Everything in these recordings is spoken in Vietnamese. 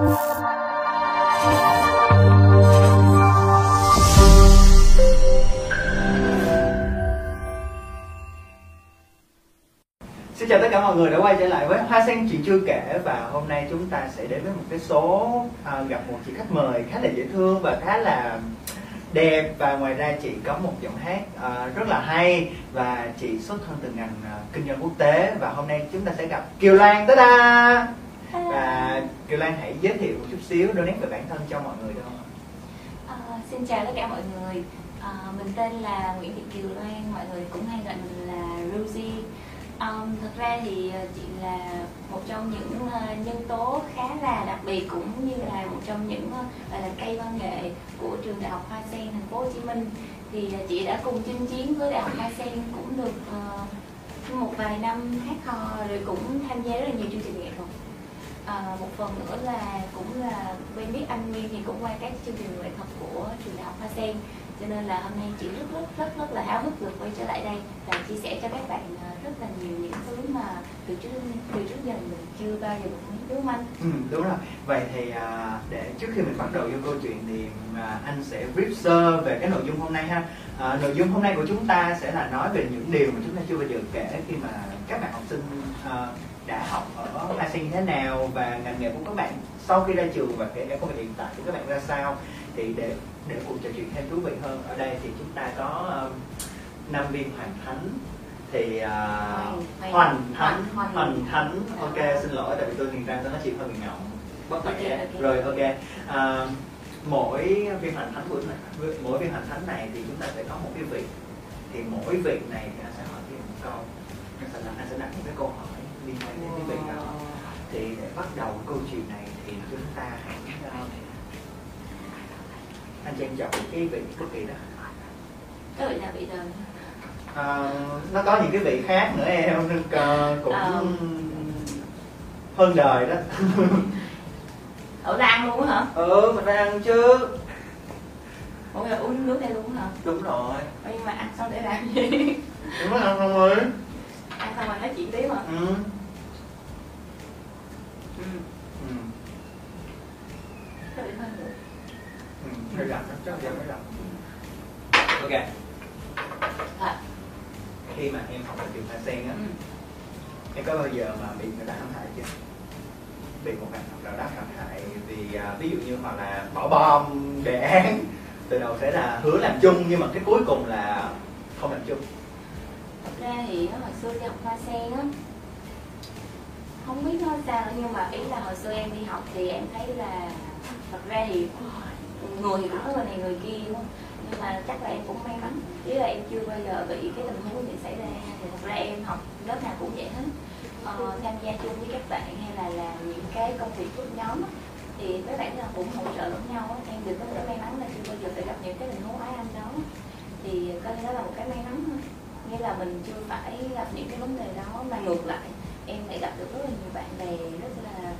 Xin chào tất cả mọi người đã quay trở lại với Hoa Sen Chuyện Chưa Kể Và hôm nay chúng ta sẽ đến với một cái số à, gặp một chị khách mời khá là dễ thương và khá là đẹp Và ngoài ra chị có một giọng hát à, rất là hay Và chị xuất thân từ ngành à, kinh doanh quốc tế Và hôm nay chúng ta sẽ gặp Kiều Lan ta da! Và Kiều Lan hãy giới thiệu một chút xíu đôi nét về bản thân cho mọi người được không ạ? Ờ, xin chào tất cả mọi người. À, Mình tên là Nguyễn Thị Kiều Lan Mọi người cũng hay gọi mình là Rosie. Um, Thật ra thì chị là một trong những nhân tố khá là đặc biệt Cũng như là một trong những là cây văn nghệ của trường Đại học Hoa Sen thành phố Hồ Chí Minh. Thì chị đã cùng chinh chiến với Đại học Hoa Sen cũng được uh, một vài năm hát hò Rồi cũng tham gia rất là nhiều chương trình nghệ thuật À, một phần nữa là cũng là quen biết anh Nguyên thì cũng qua các chương trình nghệ thuật của trường đại học Hoa Sen cho nên là hôm nay chị rất rất rất rất là háo hức được quay trở lại đây và chia sẻ cho các bạn ờ, rất là nhiều những thứ mà từ trước từ trước giờ mình chưa bao giờ được biết đúng không anh? Ừ, đúng rồi. Vậy thì à, để trước khi mình bắt đầu vô câu chuyện thì à, anh sẽ brief sơ về cái nội dung hôm nay ha. À, nội dung hôm nay của chúng ta sẽ là nói về những điều mà chúng ta chưa bao giờ kể khi mà các bạn học sinh à, đã học ở Hoa Sen như thế nào và ngành nghề của các bạn sau khi ra trường và kể cả công việc hiện tại của các bạn ra sao thì để để cuộc trò chuyện thêm thú vị hơn. Ở đây thì chúng ta có um, năm viên hoàng thánh thì à, Hoàng- hoành thánh Hoành- hoành thánh. Ok xin lỗi tại vì tôi nhìn ra tôi nói chuyện hơi bị ngọng bất khỏe ok. rồi ok. À, mỗi viên hoành thánh của mỗi viên hoành thánh này thì chúng ta sẽ có một cái vị. Thì mỗi vị này thì anh sẽ hỏi thêm một câu. Anh sẽ đặt anh sẽ đặt một cái câu hỏi liên quan đến cái vị đó thì để bắt đầu câu chuyện này thì chúng ta hãy anh cho em chọn cái vị bất kỳ đó Các vị nào bị đời À, nó có những cái vị khác nữa em nên ờ, cũng Ờ. hơn đời đó là ăn luôn hả? ừ mình ăn chứ Ủa là uống nước đây luôn hả? đúng rồi Nhưng mà ăn xong để làm gì? đúng rồi ăn không ơi ăn xong rồi nói chuyện tiếp hả? ừ. Ừ. ừ. Ừ. chắc giờ ok Thật khi mà em học ở trường Hoa Sen á ừ. em có bao giờ mà bị người ta hãm hại chưa bị một bạn học nào đó hãm hại vì à, ví dụ như hoặc là bỏ bom đề án từ đầu sẽ là hứa làm chung nhưng mà cái cuối cùng là không làm chung Thật ra thì hồi xưa đi học hoa sen á không biết nói sao nữa nhưng mà ý là hồi xưa em đi học thì em thấy là Thật ra thì người thì cũng có người này người kia đúng không? Nhưng mà chắc là em cũng may mắn Ý là em chưa bao giờ bị cái tình huống gì xảy ra. Thì thật ra em học lớp nào cũng vậy hết. Ờ, Tham gia chung với các bạn hay là làm những cái công việc của nhóm thì các bạn là cũng hỗ trợ lẫn nhau em được có thể may mắn là chưa bao giờ phải gặp những cái tình huống ái anh đó. Thì coi đó là một cái may mắn thôi. Nghĩa là mình chưa phải gặp những cái vấn đề đó mà ngược lại em lại gặp được rất là nhiều bạn bè rất là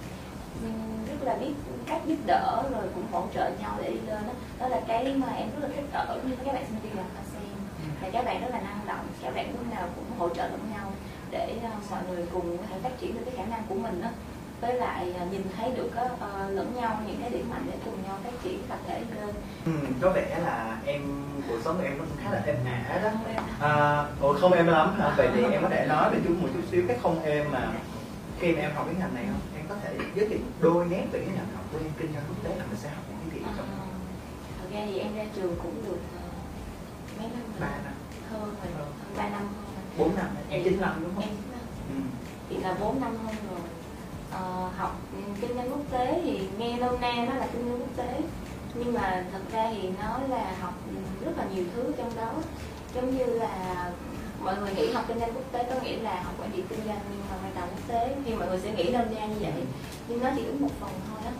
rất là biết cách giúp đỡ rồi cũng hỗ trợ nhau để đi lên đó đó là cái mà em rất là thích ở như các bạn sinh viên làm ASEAN là các bạn rất là năng động, các bạn lúc nào cũng hỗ trợ lẫn nhau để ờ, mọi người cùng có thể phát triển được cái khả năng của mình đó với lại ờ, nhìn thấy được ờ, lẫn nhau những cái điểm mạnh để cùng nhau phát triển tập thể lên. Ừ, có vẻ là em cuộc sống của em nó cũng khá là êm ả đó. Không em. à, ồ, không êm lắm hả? Vậy thì em có thể nói về chút một chút xíu cái không êm mà khi mà em học cái ngành này không? Em có thể giới thiệu đôi nét về cái ngành học của em kinh doanh quốc tế là mình sẽ học những cái gì Ờ, trong thật ra thì em ra trường cũng được ờ, mấy năm rồi. ba năm. Hơn rồi hơn ba năm hơn bốn năm em chín năm đúng không? Em chín năm. ừ. thì là 4 năm hơn rồi Ờ, học kinh doanh quốc tế thì nghe nôm na nó là kinh doanh quốc tế. Nhưng mà thật ra thì nó là học rất là nhiều thứ trong đó. Giống như là mọi người nghĩ học kinh doanh quốc tế có nghĩa là học quản trị kinh doanh nhưng mà hoạt động quốc tế. Thì mọi người sẽ nghĩ đơn giản như vậy nhưng nó chỉ đúng một phần thôi đó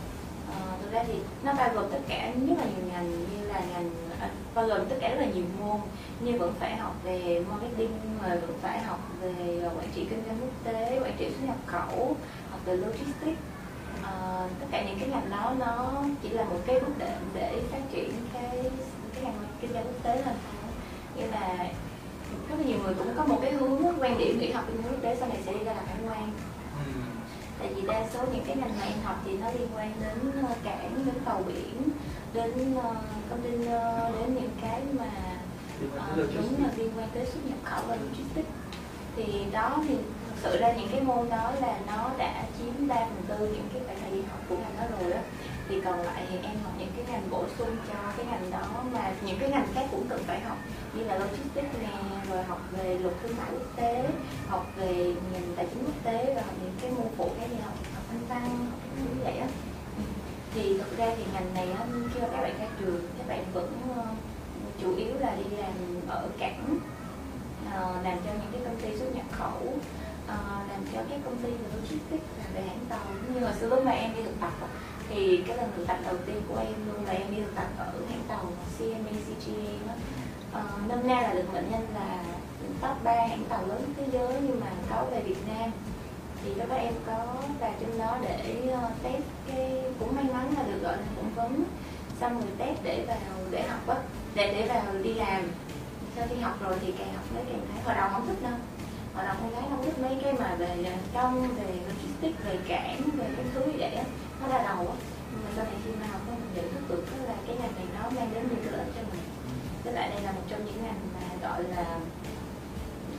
à, thực ra thì nó bao gồm tất cả rất là nhiều ngành như là ngành à, bao gồm tất cả rất là nhiều môn. Như vẫn phải học về marketing rồi vẫn phải học về quản trị kinh doanh quốc tế quản trị xuất nhập khẩu về logistics. Ờ, tất cả những cái ngành đó nó chỉ là một cái bước đệm để phát triển cái cái ngành kinh doanh quốc tế lên thôi. Như là rất là nhiều người cũng có một cái hướng quan điểm nghĩ học kinh doanh quốc tế sau này sẽ đi ra làm hải quan. Ừ. tại vì đa số những cái ngành mà em học thì nó liên quan đến ờ, cảng đến tàu biển đến uh, container đến những cái mà uh, đúng là liên quan tới xuất nhập khẩu và logistics. Thì đó thì thực sự ra những cái môn đó là nó đã chiếm ba phần tư những cái bài thi học của ngành đó rồi á. Thì còn lại thì em học những cái ngành bổ sung cho cái ngành đó mà những cái ngành khác cũng cần phải học như là logistics nè rồi học về luật thương mại quốc tế học về ngành tài chính quốc tế và học những cái môn phụ cái như học học anh văn học như vậy á. Thì thực ra thì ngành này á, khi mà các bạn ra trường các bạn vẫn ờ, chủ yếu là đi làm ở cảng ờ, làm cho những cái công ty xuất nhập khẩu Ờ, làm cho các công ty về logistics làm về hãng tàu. Như hồi xưa lúc mà em đi thực tập thì cái lần thực tập đầu tiên của em luôn là em đi thực tập ở hãng tàu CMA CGA uh, ờ, năm nay là được mệnh danh là top 3 hãng tàu lớn thế giới nhưng mà có về Việt Nam. Thì lúc đó em có vào trong đó để ờ, test cái cũng may mắn là được gọi là phỏng vấn. Xong rồi test để vào để học á để để vào đi làm. Sau khi học rồi thì càng học mới càng thấy hồi đầu không thích đâu hồi đầu con gái không thích mấy cái mà về công về logistics về cảng về cái thứ như vậy á nó ra đầu á. Nhưng mà sau này khi mà học mình nhận thức được là cái ngành này nó mang đến nhiều lợi cho mình. Với lại đây là một trong những ngành mà gọi là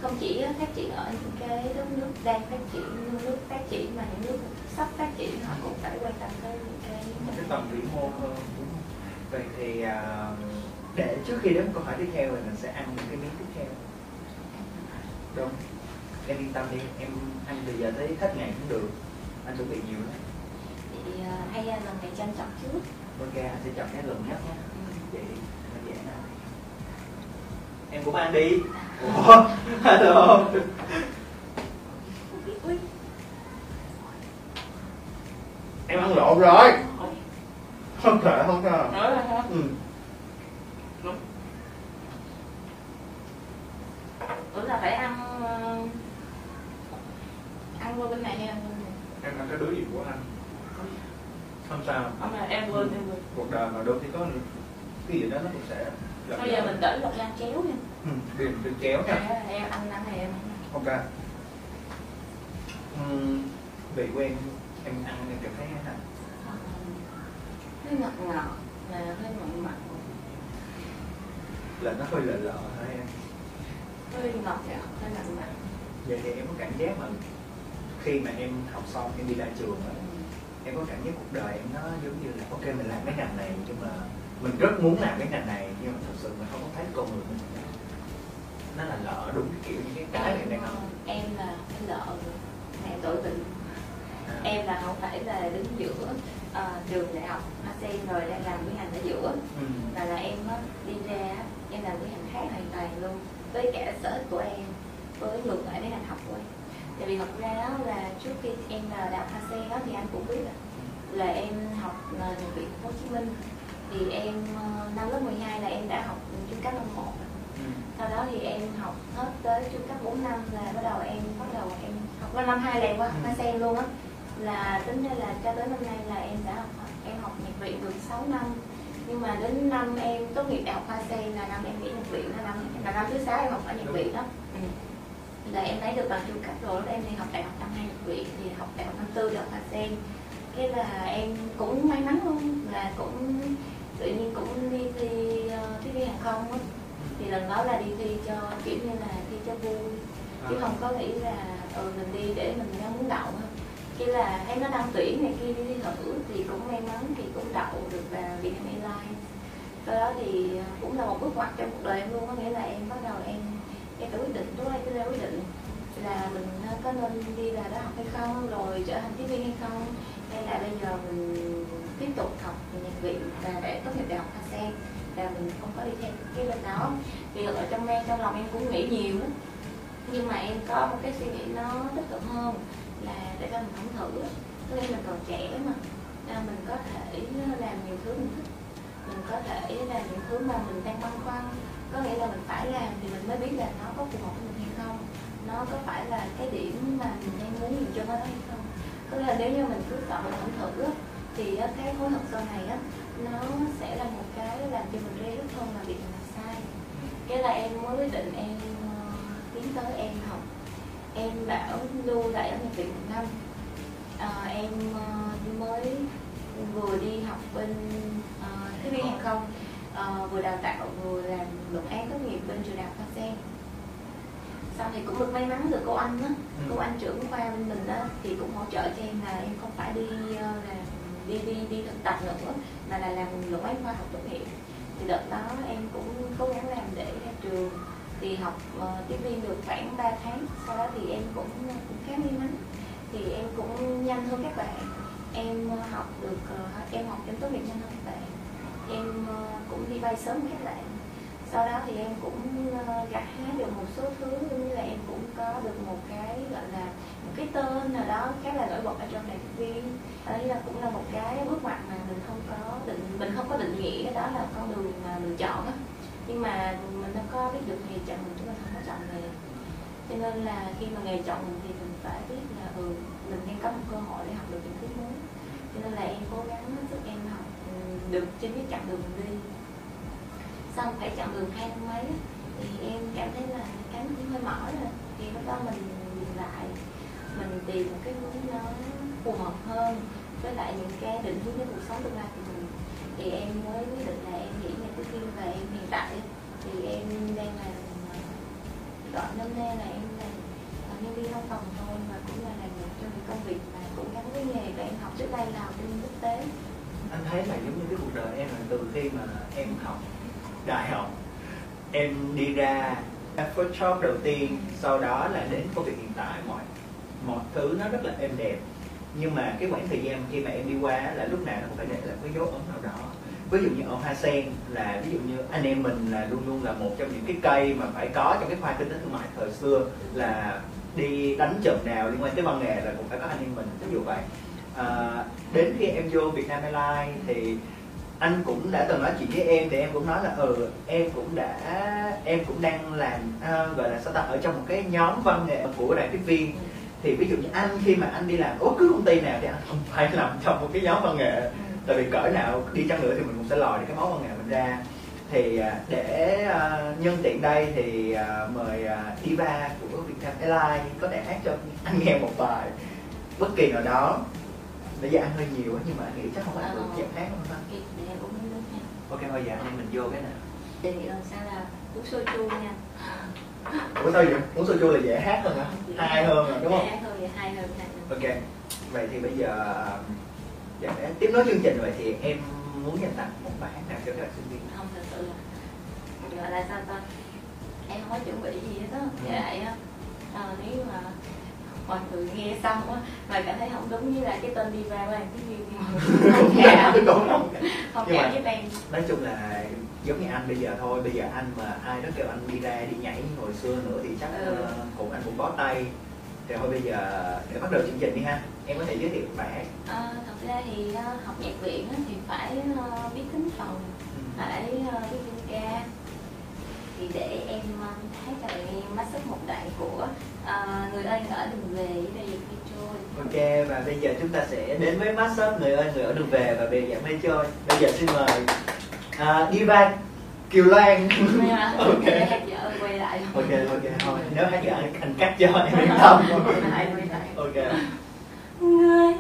không chỉ phát triển ở những cái đất nước đang phát triển những nước phát triển mà những nước sắp phát triển họ cũng phải quan tâm tới những cái cái tầm vĩ mô hơn vậy thì uh, để trước khi đến câu hỏi tiếp theo thì mình sẽ ăn những cái miếng tiếp theo. Đúng em yên tâm đi em ăn từ giờ tới hết ngày cũng được. Anh chuẩn bị nhiều lắm. Thì uh, hay lần này tranh chọn trước. Ok anh sẽ chọn cái lần nhất nhé. Vậy đi nó dễ nào em cũng ăn đi. Ủa, hello. Em ăn lộn rồi. Không thể không thể ừ. Ủa là phải ăn ờ, ăn vô bên này hay ăn bên này? em ăn cái đứa gì của anh. Không sao. Không là em quên em quên. cuộc đời mà đôi khi có cái gì đó nó cũng sẽ Bây giờ mình đỡ lọc lan chéo nha. ừ, đừng đừng kéo nha. À, em ăn ăn này em. Ok. Uhm, vị quen em ăn em cảm thấy thế nào? Ờ, hơi ngọt ngọt mà hơi mặn mặn. Là nó hơi lợ lợ thôi em? Hơi ngọt ngọt hơi mặn mặn. Vậy thì em có cảm giác mà khi mà em học xong em đi ra trường em có cảm giác cuộc đời em nó giống như là ok mình làm cái ngành này nhưng mà mình rất muốn làm cái ngành này nhưng mà thật sự mình không có thấy con người mình nó là lỡ đúng cái kiểu những cái cái em đang học em là cái lợ mẹ tội tình. À. em là không phải là đứng giữa ờ, trường đại học ASEAN rồi đang làm cái ngành ở giữa. Ừ. mà là em đi ra em làm cái ngành khác hoàn toàn luôn với cả sở thích của em với ngược lại với ngành học của em tại vì thật ra đó là trước khi em đại học ASEAN đó thì anh cũng biết là, là em học là Nhật viện Hồ Chí Minh thì em ờ, năm lớp 12 là em đã học trung cấp năm 1 Ừ. sau đó thì em học hết tới trung cấp 4 năm là bắt đầu em bắt đầu em học qua năm hai liền qua Ừ. hoa sen luôn á là tính ra là cho tới năm nay là em đã học em học nhạc viện được 6 năm nhưng mà đến năm em tốt nghiệp đại học sen là năm em nghỉ nhạc viện là năm là năm thứ sáu em học ở nhạc viện đó ừ. Là em lấy được bằng trung cấp rồi lúc em đi học đại học năm hai viện thì học đại học năm tư đại học hoa sen cái là em cũng may mắn luôn là cũng tự nhiên cũng đi thi uh, thi hàng không á. Thì lần đó là đi thi cho kiểu như là thi cho vui. Chứ À. không có nghĩ là ừ, mình đi để mình đang muốn đậu thôi chỉ là thấy nó đăng tuyển này kia đi thi thử thì cũng may mắn thì cũng đậu được vào Vietnam Airlines. Sau đó thì à, cũng là một bước ngoặt trong cuộc đời em luôn có nghĩa là em bắt đầu em em quyết định tôi đó em ra quyết định là mình có nên đi vào đó học hay không, rồi trở thành tiếp viên hay không, hay là bây giờ mình tiếp tục học nhạc viện và để tốt nghiệp đại học ASEAN là mình không có đi theo cái bên đó. Thì ở trong em, trong lòng em cũng nghĩ nhiều lắm. Nhưng mà em có một cái suy nghĩ nó tích cực hơn là để cho mình không thử. Có nghĩa mình còn trẻ mà là mình có thể làm nhiều thứ mình thích. Mình có thể làm những thứ mà mình đang băn khoăn có nghĩa là mình phải làm thì mình mới biết là nó có phù hợp với mình hay không. Nó có phải là cái điểm mà mình đang muốn mình cho nó hay không. Có nghĩa là nếu như mình cứ chọn mình không thử thì cái khối hận sau này á nó sẽ là một cái làm cho mình rê rất hơn là việc mình làm sai. Cái là em mới quyết định em ờ, tiến tới em học. Em bảo lưu lại ở bệnh viện một năm. Ờ, em ờ, mới vừa đi học bên ờ, uh, tiếp viên hàng không ờ, vừa đào tạo vừa làm luận án tốt nghiệp bên trường đại học Hoa Sen. Sau thì cũng được may mắn được cô anh á. Ừ. cô anh trưởng khoa bên mình đó thì cũng hỗ trợ cho em là em không phải đi ờ, làm đi đi đi thực tập nữa mà là làm luận án khoa học tốt nghiệp. Thì đợt đó em cũng cố gắng làm để ra trường. Thì học ờ, tiếp viên được khoảng 3 tháng sau đó thì em cũng cũng khá may mắn. Thì em cũng nhanh hơn các bạn. Em học được ờ, em học em tốt nghiệp nhanh hơn các bạn em ờ, cũng đi bay sớm hơn các bạn sau đó thì em cũng ờ, gặt hái được một số thứ như là em cũng có được một cái, gọi là, một cái tên nào đó khá là nổi bật ở trong đại viên. Đấy là cũng là một cái bước ngoặt mà mình không có định, mình không có định nghĩa đó là con đường mà mình chọn á. Nhưng mà mình đâu có biết được nghề chọn mình, chúng ta không có chọn nghề. Cho nên là khi mà nghề chọn mình thì mình phải biết là ừ mình đang có một cơ hội để học được những thứ mới. Cho nên là em cố gắng hết sức em học được trên cái chặng đường mình đi. Xong phải chặng đường hai năm mấy thì em cảm thấy là cánh cũng hơi mỏi rồi. Thì lúc đó mình dừng lại, mình tìm một cái hướng nó phù hợp hơn với lại những cái định hướng cái cuộc sống tương lai của mình. Thì em mới quyết định là em nghĩ ngày tiếp viên và em hiện tại thì em đang làm gọi năm nay là em làm ờ, nhân viên văn phòng thôi, mà cũng là làm một trong những công việc mà cũng gắn với nghề và em học trước đây là học kinh quốc tế anh thấy là giống như cái cuộc đời em là từ khi mà em học đại học, em đi ra first job đầu tiên, sau đó là đến công việc hiện tại, mọi mọi thứ nó rất là êm đẹp. Nhưng mà cái khoảng thời gian khi mà em đi qua là lúc nào nó cũng phải để lại cái dấu ấn nào đó. Ví dụ như ở hoa sen là, ví dụ như anh em mình là luôn luôn là một trong những cái cây mà phải có trong cái khoa kinh tế thương mại thời xưa là đi đánh trận nào liên quan tới văn nghệ là cũng phải có anh em mình. Ví dụ vậy à, đến khi em vô Vietnam Airlines thì anh cũng đã từng nói chuyện với em thì em cũng nói là ừ em cũng đã em cũng đang làm uh, gọi là sao ta ở trong một cái nhóm văn nghệ của đại tiếp viên. Thì ví dụ như anh khi mà anh đi làm bất cứ công ty nào thì anh không phải làm trong một cái nhóm văn nghệ. Tại vì cỡ nào đi chăng nữa thì mình cũng sẽ lòi được cái máu văn nghệ mình ra. Thì à, để uh, nhân tiện đây thì uh, mời uh, diva của Vietnam Airlines có thể hát cho anh nghe một bài bất kỳ nào đó bây giờ ăn hơi nhiều á nhưng mà anh nghĩ chắc không phải được dạng hát không? ta Ok, để em uống nước nha. Ok bây giờ anh em mình vô cái nào đề nghị lần sau là uống soju nha. Ủa sao vậy? Uống soju là dễ hát hơn hả? Hay hơn rồi đúng không? Dễ hơn, hay hơn, hay hơn. ok vậy thì bây giờ để tiếp nối chương trình vậy thì em muốn dành tặng một bài hát nào cho các sinh viên? Không thật sự là gọi là sao ta? Em không có chuẩn bị gì hết á Ừ. với lại á ờ, nếu mà mọi người nghe xong á mà cảm thấy không đúng với lại cái tên diva của em cái gì không cảm không không mà- cảm với em. nói chung là giống như anh bây giờ thôi bây giờ anh mà ai đó kêu anh đi ra đi nhảy như hồi xưa nữa thì chắc Ừ. ờ, cũng anh cũng bó tay. Thì thôi bây giờ để bắt đầu chương trình đi ha. Em có thể giới thiệu bài hát Ờ, thật ra thì ờ, học nhạc viện á, thì phải biết tính phòng phải ờ, biết dân ca. Thì để em ờ, bạn em mắt sức một đoạn của ờ, người ơi ở đừng về đây Việt trôi Ok và bây giờ chúng ta sẽ đến với mashup người ơi người ở đường về và bề dạng mây chơi. Bây giờ xin mời à, Diva Kiều Loan. ok. hát vợ quay lại Ok ok thôi nếu hát dở anh- cắt cho em yên tâm. ok. người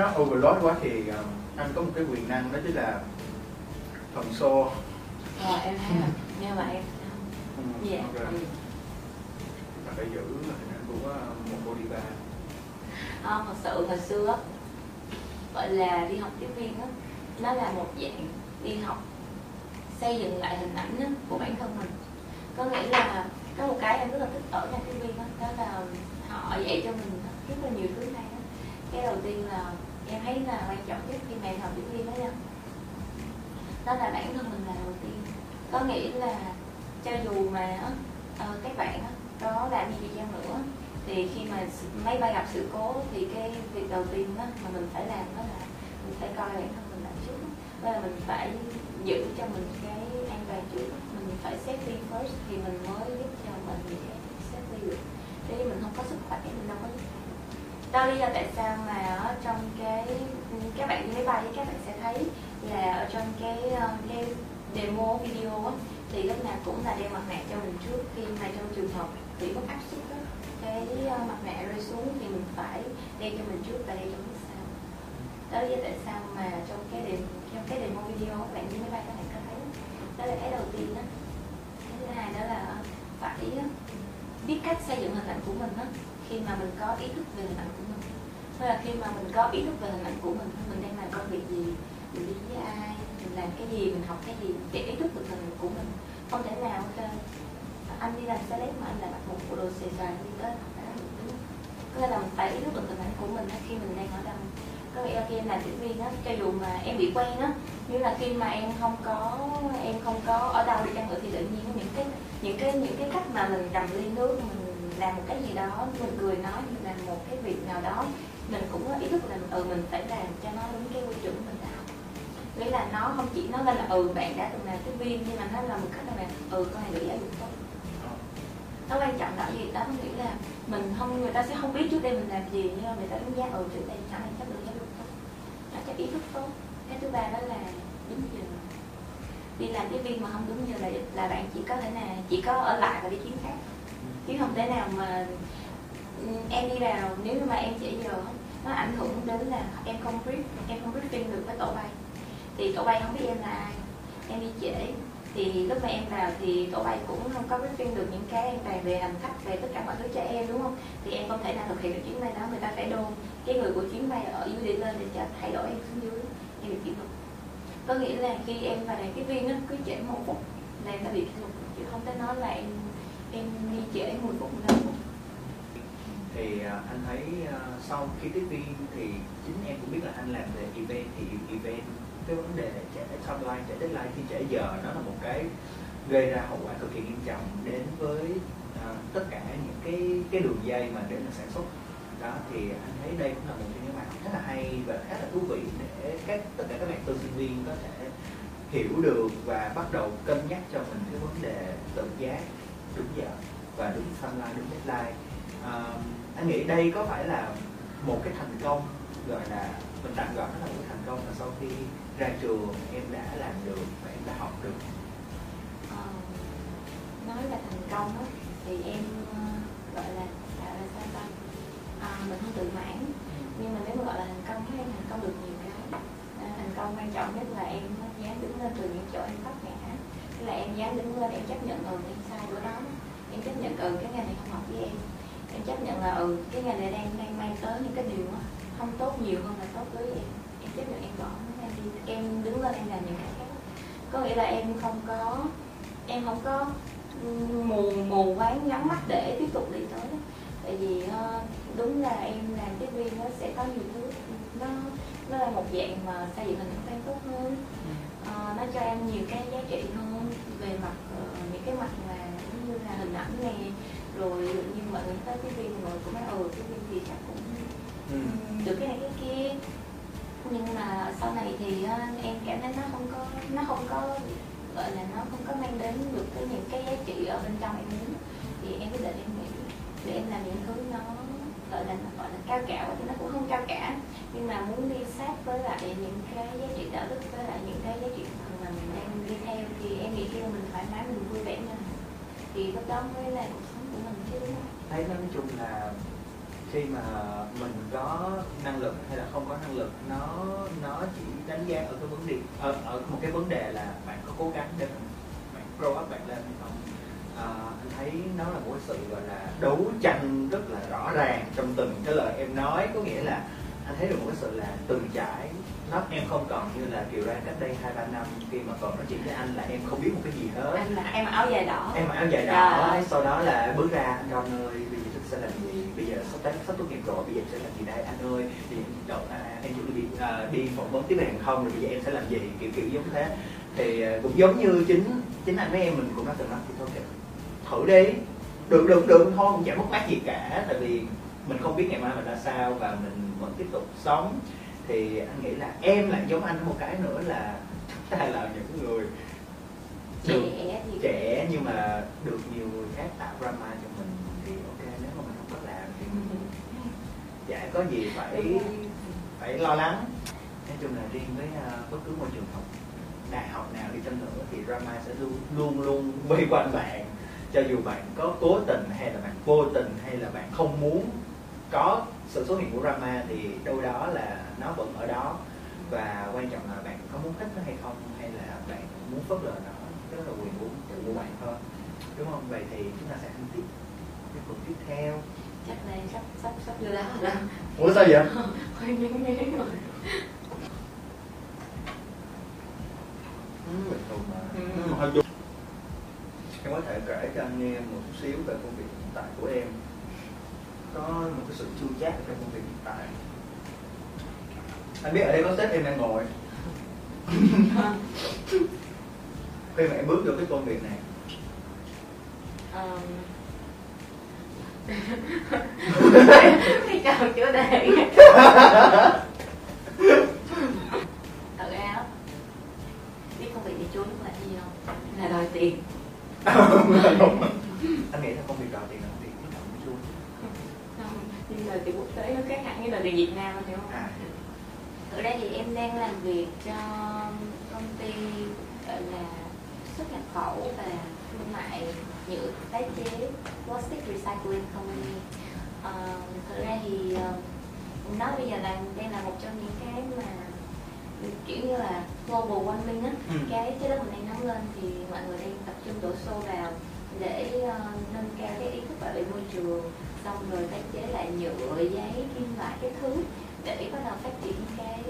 nó overload quá thì um, anh có một cái quyền năng đó chính là phần xô rồi em thấy rồi nhưng mà em Ừ, dạ ok. ừ. Bạn phải giữ hình ảnh của uh, một cô diva Không, thật sự hồi xưa gọi là đi học tiếp viên á nó là một dạng đi học xây dựng lại hình ảnh á, của bản thân mình có nghĩa là có một cái em rất là thích ở nhà tiếp viên đó, đó là họ dạy cho mình rất là nhiều thứ hay đó. cái đầu tiên là em thấy là quan trọng nhất khi mẹ học diễn viên đó nha đó là bản thân mình là đầu tiên. Có nghĩa là cho dù mà uh, các bạn có làm gì đi chăng nữa thì khi mà máy bay gặp sự cố thì cái việc đầu tiên đó mà mình phải làm đó là mình phải coi bản thân mình lại trước. Đó là mình phải giữ cho mình cái an toàn trước. Mình phải safety first thì mình mới giúp cho mình những cái safety được. Thế mình không có sức khỏe mình đâu có giúp đó lý do tại sao mà ở trong cái các bạn đi máy bay các bạn sẽ thấy là ở trong cái ờ, cái demo video á, thì lúc nào cũng là đeo mặt nạ cho mình trước khi mà trong trường hợp bị mất áp suất á, cái ờ, mặt nạ rơi xuống thì mình phải đeo cho mình trước và đeo cho mình sau. Đó lý do tại sao mà trong cái demo, trong cái demo video các bạn đi máy bay các bạn có thấy đó là cái đầu tiên đó cái thứ hai đó là phải ờ, biết cách xây dựng hình ảnh của mình đó khi mà mình có ý thức về hình ảnh của mình. Tức là khi mà mình có ý thức về hình ảnh của mình mình đang làm công việc gì, mình đi với ai, mình làm cái gì, mình học cái gì để ý thức được hình ảnh của mình. Không thể nào ok anh đi làm xe mà anh lại mặc một bộ đồ xì xòa đi tới học đã được, đúng có nghĩa là mình phải ý thức được hình ảnh của mình khi mình đang ở đâu. Có nghĩa là khi em làm diễn viên á, cho dù mà em bị quen á như là khi mà em không có, em không có ở đâu đi chăng nữa thì tự nhiên có những cái những cái những cái cách mà mình cầm ly nước, mình làm một cái gì đó, mình cười nói mình làm một cái việc nào đó, mình cũng có ý thức là ừ mình phải làm cho nó đúng cái quy chuẩn mình đã học. Nghĩa là nó không chỉ nói lên là ừ bạn đã từng làm tiếp viên, nhưng mà nó là một cách là ừ con này được giáo dục tốt. Nó quan trọng là gì? Đó có nghĩa là mình không, người ta sẽ không biết trước đây mình làm gì, nhưng mà người ta đánh giá ừ trước đây cháu này chắc được giáo dục tốt. Nó chắc ý thức tốt. Cái thứ ba đó là đúng giờ. Đi làm tiếp viên mà không đúng giờ là là bạn chỉ có thể là, chỉ có ở lại và đi chuyến khác chứ không thể nào mà ừ, em đi vào nếu như mà em trễ giờ nó ảnh hưởng đến là em không brief em không briefing được với tổ bay. Thì tổ bay không biết em là ai, em đi trễ. Thì lúc mà em vào thì tổ bay cũng không có briefing được những cái an toàn về hành khách về tất cả mọi thứ cho em, đúng không? Thì em không thể nào thực hiện được chuyến bay đó, người ta phải đôn cái người của chuyến bay ở dưới lên để cho thay đổi em xuống dưới, em bị kỷ luật. Có nghĩa là khi em vào đàn tiếp viên á, cứ trễ một phút là em đã bị kỷ luật. Chứ không thể nói là em em đi trễ 10 phút 15 phút. Thì à, anh thấy à, sau khi tiếp viên thì chính em cũng biết là anh làm về event thì event cái vấn đề trễ timeline trễ deadline khi trễ giờ nó là một cái gây ra hậu quả cực kỳ nghiêm trọng đến với uh, tất cả những cái cái đường dây mà đến sản xuất. Đó thì anh thấy đây cũng là một trong những bài rất là hay và khá là thú vị để các tất cả các bạn tư sinh viên có thể hiểu được và bắt đầu cân nhắc cho mình cái vấn đề tự giác đúng giờ và đúng timeline đúng deadline. À, anh nghĩ đây có phải là một cái thành công gọi là mình tạm gọi nó là một thành công là sau khi ra trường em đã làm được và em đã học được? Nói là thành công đó, thì em ờ, gọi là gọi là sao ta? À, mình không tự mãn. Nhưng mà nếu mà gọi là thành công thì em thành công được nhiều cái à, thành công quan trọng nhất là em dám đứng lên từ những chỗ em vấp ngã Tức là em dám đứng lên, em chấp nhận ừ em sai bữa đó. Em chấp nhận ừ cái ngành này không hợp với em. Em chấp nhận là ừ cái ngành này đang đang mang tới những cái điều không tốt nhiều hơn là tốt với em. Em chấp nhận, em bỏ em đi. Em đứng lên, em làm những cái khác. Có nghĩa là em không có, em không có mù mù quáng nhắm mắt để tiếp tục đi tới. Tại vì ờ, đúng là em làm tiếp viên nó sẽ có nhiều thứ, nó nó là một dạng mà xây dựng hình ảnh tốt hơn. Ừ. Ờ, nó cho em nhiều cái giá trị hơn về mặt ờ, những cái mặt là giống như là hình ảnh nè rồi như mọi người tới tiếp viên người cũng nói ừ tiếp viên thì chắc cũng ừ. được cái này cái kia. Nhưng mà sau này thì ờ, em cảm thấy nó không có nó không có gọi là nó không có mang đến được cái những cái giá trị ở bên trong em muốn. Thì em quyết định em nghĩ để em làm những thứ nó gọi là gọi là cao cả thì nó cũng không cao cả. Nhưng mà muốn đi sát với lại những cái giá trị đạo đức với lại những cái giá trị mà mình đang đi theo thì em nghĩ khi mà mình thoải mái mình vui vẻ nha. Thì lúc đó mới là cuộc sống của mình chứ đúng không? Thấy nói chung là khi mà mình có năng lực hay là không có năng lực nó nó chỉ đánh giá ở cái vấn đề ở, ở một cái vấn đề là bạn có cố gắng để mình bạn grow up bạn lên hay không. À, anh thấy nó là một sự gọi là đấu tranh rất là rõ ràng trong từng cái lời em nói. Có nghĩa là anh thấy được một cái sự là từng trải nó em không còn như là kiều ra cách đây hai ba năm. Khi mà còn nói chuyện với anh là em không biết một cái gì hết. Em là em áo dài đỏ. Em áo dài đỏ. Dạ. sau đó là bước ra anh Ron ơi bây giờ sẽ làm gì? Bây giờ sắp tới sắp tốt nghiệp rồi bây giờ sẽ làm gì đây anh ơi? Thì đậu à, em chuẩn bị à, đi phỏng vấn tiếp hàng không rồi bây giờ em sẽ làm gì? Kiểu kiểu giống thế. Thì à, cũng giống như chính chính anh với em mình cũng đã từng nói thì thôi kệ thử đi. Được được được thôi không chả mất mát gì cả tại vì mình không biết ngày mai mình ra sao và mình vẫn tiếp tục sống thì anh nghĩ là em lại giống anh một cái nữa là chúng ta là những người được trẻ thì trẻ nhưng mà được nhiều người khác tạo drama cho mình thì ok nếu mà mình không có làm thì mình chả có gì phải phải lo lắng. Nói chung là riêng với à, bất cứ môi trường học đại học nào đi chăng nữa thì drama sẽ luôn luôn luôn vây quanh bạn. Cho dù bạn có cố tình hay là bạn vô tình hay là bạn không muốn có sự xuất hiện của drama thì đâu đó là nó vẫn ở đó. Và quan trọng là bạn có muốn thích nó hay không hay là bạn muốn phớt lờ nó đó là quyền của của bạn thôi. Đúng không? Vậy thì chúng ta sẽ ăn tiếp cái phần tiếp theo. Chắc là sắp sắp sắp vô đó rồi đó. Ủa sao vậy? Hơi nhấn nhấn rồi. Ừ, bình thường mà Ừ. Ừ, hơi em có thể kể cho anh nghe một chút xíu về công việc hiện tại của em. Có một cái sự chua chát trong công việc hiện tại anh biết ở đây có sếp em đang ngồi. Khi mà em bước vô cái công việc này. Um, cái câu chữa đề. Thật ra á, biết công việc đi trốn là gì không? Là đòi tiền. Anh nghĩ là công việc đòi tiền là nó không không nhưng mà tiền quốc tế nó khác hẳn với lời tiền việt nam hiểu không? À Thực ra thì em đang làm việc cho công ty gọi là xuất nhập khẩu và thương mại nhựa tái chế plastic recycling company. Ờ, thực ra thì ờ, nó bây giờ là đang là một trong những cái mà kiểu như là global warming á Ừ. cái trái đất mình đang nóng lên thì mọi người đang tập trung đổ xô vào để ờ, nâng cao cái ý thức bảo vệ môi trường xong rồi tái chế lại nhựa giấy kim loại cái thứ để bắt đầu phát triển cái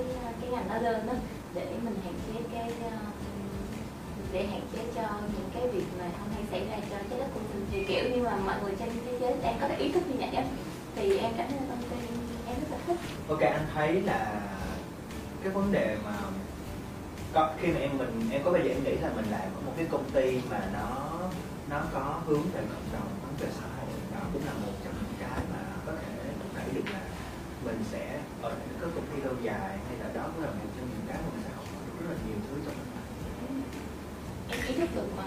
cái ngành đó lên đó để mình hạn chế cái ờ, để hạn chế cho những cái việc mà không hay xảy ra cho trái đất của mình. Thì, kiểu như mà mọi người trên thế giới đang có cái ý thức như vậy á. Thì em cảm thấy công ty, em rất là thích. Ok, anh thấy là cái vấn đề mà có, khi mà em, mình, em có bao giờ em nghĩ là mình làm ở một cái công ty mà nó nó có hướng về cộng đồng, hướng về xã hội, đó cũng là một trong những cái mà có thể thúc đẩy được là mình sẽ ở cái công ty lâu dài hay là đó cũng là một trong những cái mà mình sẽ học được rất là nhiều thứ trong mình em ý thức được mà.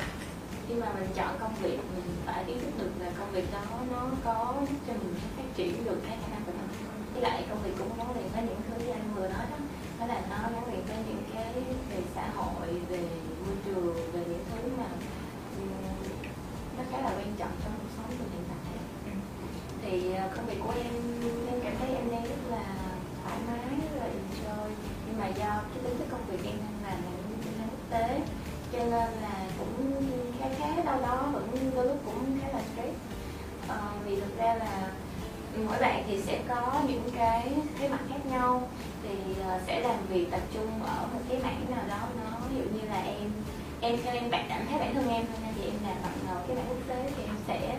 Khi mà mình chọn công việc mình phải ý thức được là công việc đó nó có cho mình phát triển được cái khả năng của mình. Với lại công việc cũng gắn liền với những thứ như anh vừa nói đó. Đó là nó gắn liền với những cái về xã hội về môi trường về những thứ mà nó khá là quan trọng trong cuộc sống của hiện tại thì ờ, công việc của em em cảm thấy em là thoải mái rất là enjoy. Nhưng mà do cái tính chất công việc em đang làm là những chuyên gia quốc tế cho nên là cũng khá khá đâu đó vẫn đôi lúc cũng khá là stress. Ờ, vì thực ra là mỗi bạn thì sẽ có những cái thế mạnh khác nhau. Thì ờ, sẽ làm việc tập trung ở một cái mảng nào đó nó ví dụ như là em em theo em bạn cảm thấy bản thân em thôi thì em làm bằng cái mảng quốc tế thì em sẽ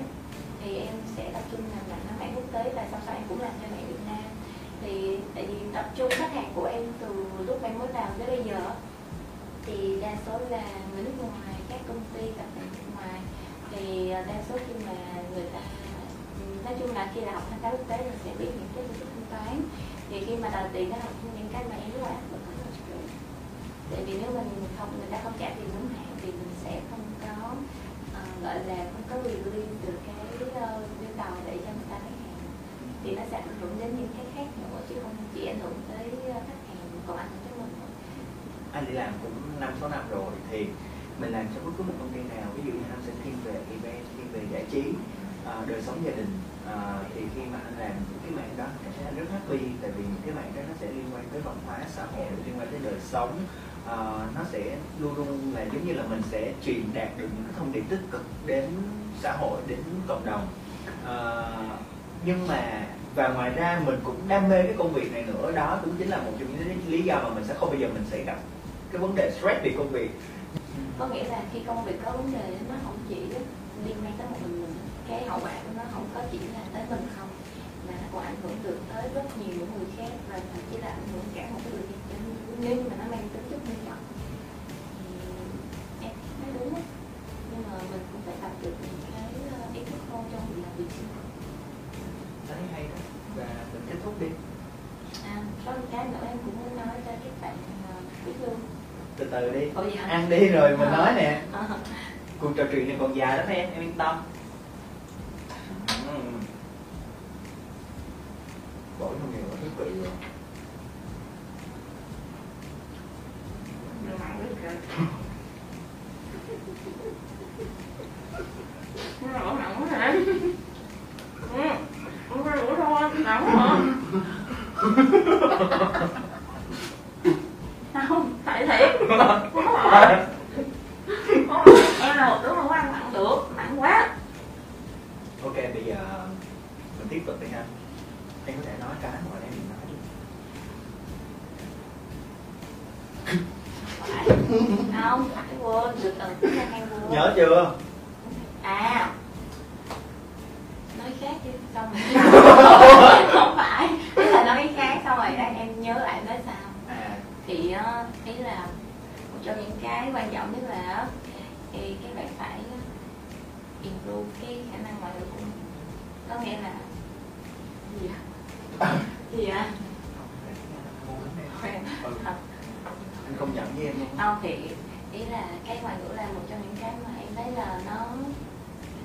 thì em sẽ tập trung làm bằng cái mảng quốc tế và sau sau em cũng làm thì tại vì tập trung khách hàng của em từ lúc em mới vào tới bây giờ thì đa số là người nước ngoài, các công ty tập đoàn nước ngoài. Thì à, đa số khi mà người ta nói chung là khi là học thanh toán quốc tế mình sẽ biết những cái phương thức thanh toán. Thì khi mà đầu tiền đó học những cái mà em rất là tại vì nếu mình không người ta không trả tiền đúng hạn thì mình sẽ không có ờ, gọi là không có release được cái uh, bill tàu để cho người ta lấy hàng thì nó sẽ ảnh hưởng đến những cái khác nữa chứ không chỉ ảnh hưởng tới đi làm cũng năm sáu năm rồi thì mình làm cho bất cứ một công ty nào ví dụ như anh sẽ thiên về event thiên về giải trí uh, À, đời sống gia đình à, thì khi mà anh làm những cái mạng đó anh sẽ rất happy tại vì những cái mạng đó nó sẽ liên quan tới văn hóa xã hội liên quan tới đời sống. À, nó sẽ luôn luôn là giống như là mình sẽ truyền đạt được những cái thông điệp tích cực đến xã hội đến cộng đồng. À, nhưng mà và ngoài ra mình cũng đam mê cái công việc này nữa. Đó cũng chính là một trong những lý do mà mình sẽ không bao giờ mình sẽ gặp cái vấn đề stress vì công việc. Có nghĩa là khi công việc có vấn đề nó không chỉ liên quan tới một mình cái hậu quả của nó không có chỉ là tới mình không mà nó còn ảnh hưởng được tới rất nhiều những người khác và thậm chí là ảnh hưởng cả một cái người khác. Nếu mà nó mang tính chất nghiêm trọng thì em nói đúng đó. nhưng mà mình cũng phải tập được những cái ờ, ý thức hơn trong việc làm việc sinh hoạt. Thấy hay đó. Và mình kết thúc đi. À có một cái nữa em cũng muốn nói cho các bạn ờ, biết luôn từ từ đi. Ủa hả? ăn đi rồi mình À. nói nè. Ờ, cuộc trò chuyện này còn dài lắm em em yên tâm Ừm. bỏ không nhiều là thú vị rồi nhưng mà biết rồi. Nó đổ nặng quá hả? Ừ, không phải đổ thôi, nặng hả? Không, tại thiệt Không phải. Không, Em là một đứa không ăn mặn được, mặn quá ok bây giờ mình tiếp tục đi ha em có thể nói cái mà em định nói đi Phải Không, phải quên, từ từ là hay quên. Nhớ chưa? À Nói khác chứ, xong rồi. Không phải, ý là nói khác xong rồi đây em nhớ lại nói sao. À. Thì á, ý là một trong những cái quan trọng nhất là á, thì các bạn phải improve cái khả năng ngoại ngữ của mình. Có nghĩa là gì ạ gì ạ Ừ, anh công nhận với em luôn không thì ý là cái ngoại ngữ là một trong những cái mà em thấy là nó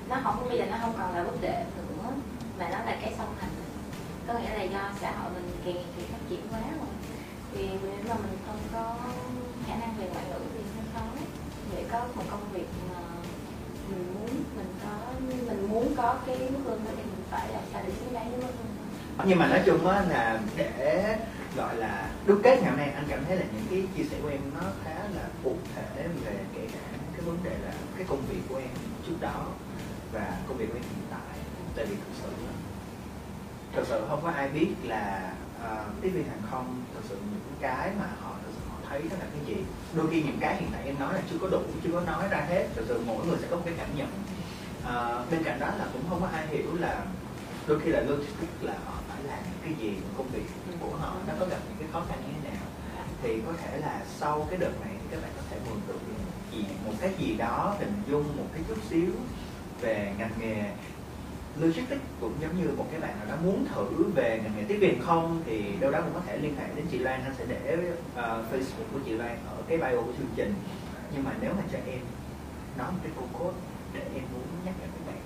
nó không bây giờ nó không còn là vấn đề nữa, mà nó là cái song hành. Có nghĩa là do xã hội mình càng ngày càng phát triển quá rồi. Thì nếu mà mình không có khả năng về ngoại ngữ thì nó khó để có một công việc mà mình muốn, mình có, mình muốn có cái mức lương đó thì mình phải làm sao để xứng đáng với mức lương ờ, nhưng mà nói chung á là để gọi là đúc kết ngày hôm nay, anh cảm thấy là những cái chia sẻ của em nó khá là cụ thể về kể cả cái vấn đề là cái công việc của em trước đó và công việc của em hiện tại tại vì thực sự thực sự không có ai biết là uh, tiếp viên hàng không thực sự những cái mà họ thực sự họ thấy đó là cái gì. Đôi khi những cái hiện tại em nói là chưa có đủ chưa có nói ra hết thực sự mỗi người sẽ có một cái cảm nhận. Uh, bên cạnh đó là cũng không có ai hiểu là đôi khi là logistics là họ phải làm những cái gì công việc của họ nó có gặp những cái khó khăn như thế nào. Thì có thể là sau cái đợt này thì các bạn có thể mường tượng được gì một cái gì đó hình dung một cái chút xíu về ngành nghề logistics cũng giống như một cái bạn nào đó muốn thử về ngành nghề tiếp viên không thì đâu đó cũng có thể liên hệ đến chị Loan anh sẽ để ờ, Facebook của chị Loan ở cái bio của chương trình. Nhưng mà nếu mà cho em nói một cái câu code để em muốn nhắc nhở các bạn.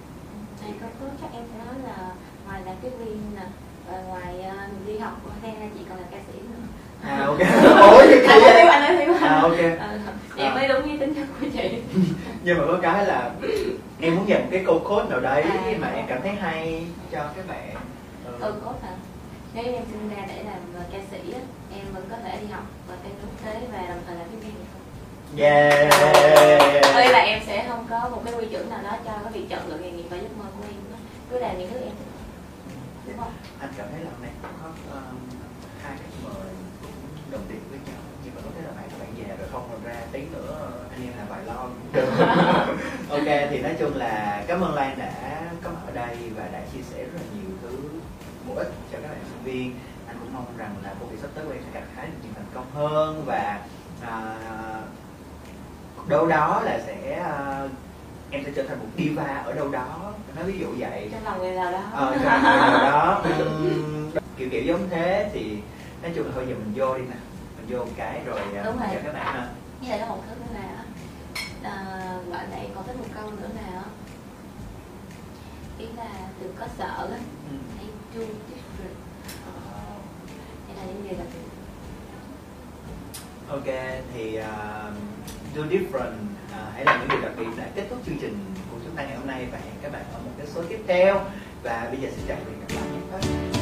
Thì có có chắc em sẽ nói là ngoài là tiếp viên nè và ngoài ờ, đi học là chị còn là ca sĩ nữa. À ok. Ủa như anh nói vậy. thiếu anh nói thiếu à ok. Ờ, em À. mới đúng với tính chất của chị. Nhưng mà có cái là em muốn dành cái câu code nào đấy À. mà em cảm thấy hay cho các bạn. Ừ. câu cốt hả? Nếu em sinh ra để làm ca sĩ á, em vẫn có thể đi học và tên quốc tế và đồng thời là tiếp viên yeah. Đây là em sẽ không có một cái quy chuẩn nào đó cho cái việc chọn lựa nghề nghiệp và giấc mơ của em đó. cứ làm những thứ em thích. Đúng không? Anh cảm thấy là hôm nay cũng có um, hai khách mời cũng đồng tiền với nhau. Nhưng mà có thể là bạn các bạn già rồi không còn ra tí nữa anh em làm bài lo ok thì nói chung là cảm ơn Lan đã có mặt ở đây và đã chia sẻ rất là nhiều thứ bổ ích cho các bạn sinh viên. Anh cũng mong rằng là công việc sắp tới của em sẽ hái được nhiều thành công hơn và à, đâu đó là sẽ à, em sẽ trở thành một diva ở đâu đó. Nói ví dụ vậy. Trong lòng người nào đó. Ờ cho mọi người đó. Ừm, kiểu kiểu giống thế thì nói chung là thôi giờ mình vô đi nè. Mình vô một cái rồi à, Đúng rồi. chào các bạn ha. Với lại có một thứ nữa là à, gọi em còn thích một câu nữa là ý là đừng có sợ. Á Ừm. hãy do different. Ờ, hay là những gì là ok thì uh, do different uh, hãy là những điều đặc biệt đã kết thúc chương trình của chúng ta ngày hôm nay. Và hẹn các bạn ở một cái số tiếp theo. Và bây giờ xin chào và hẹn gặp lại. nhé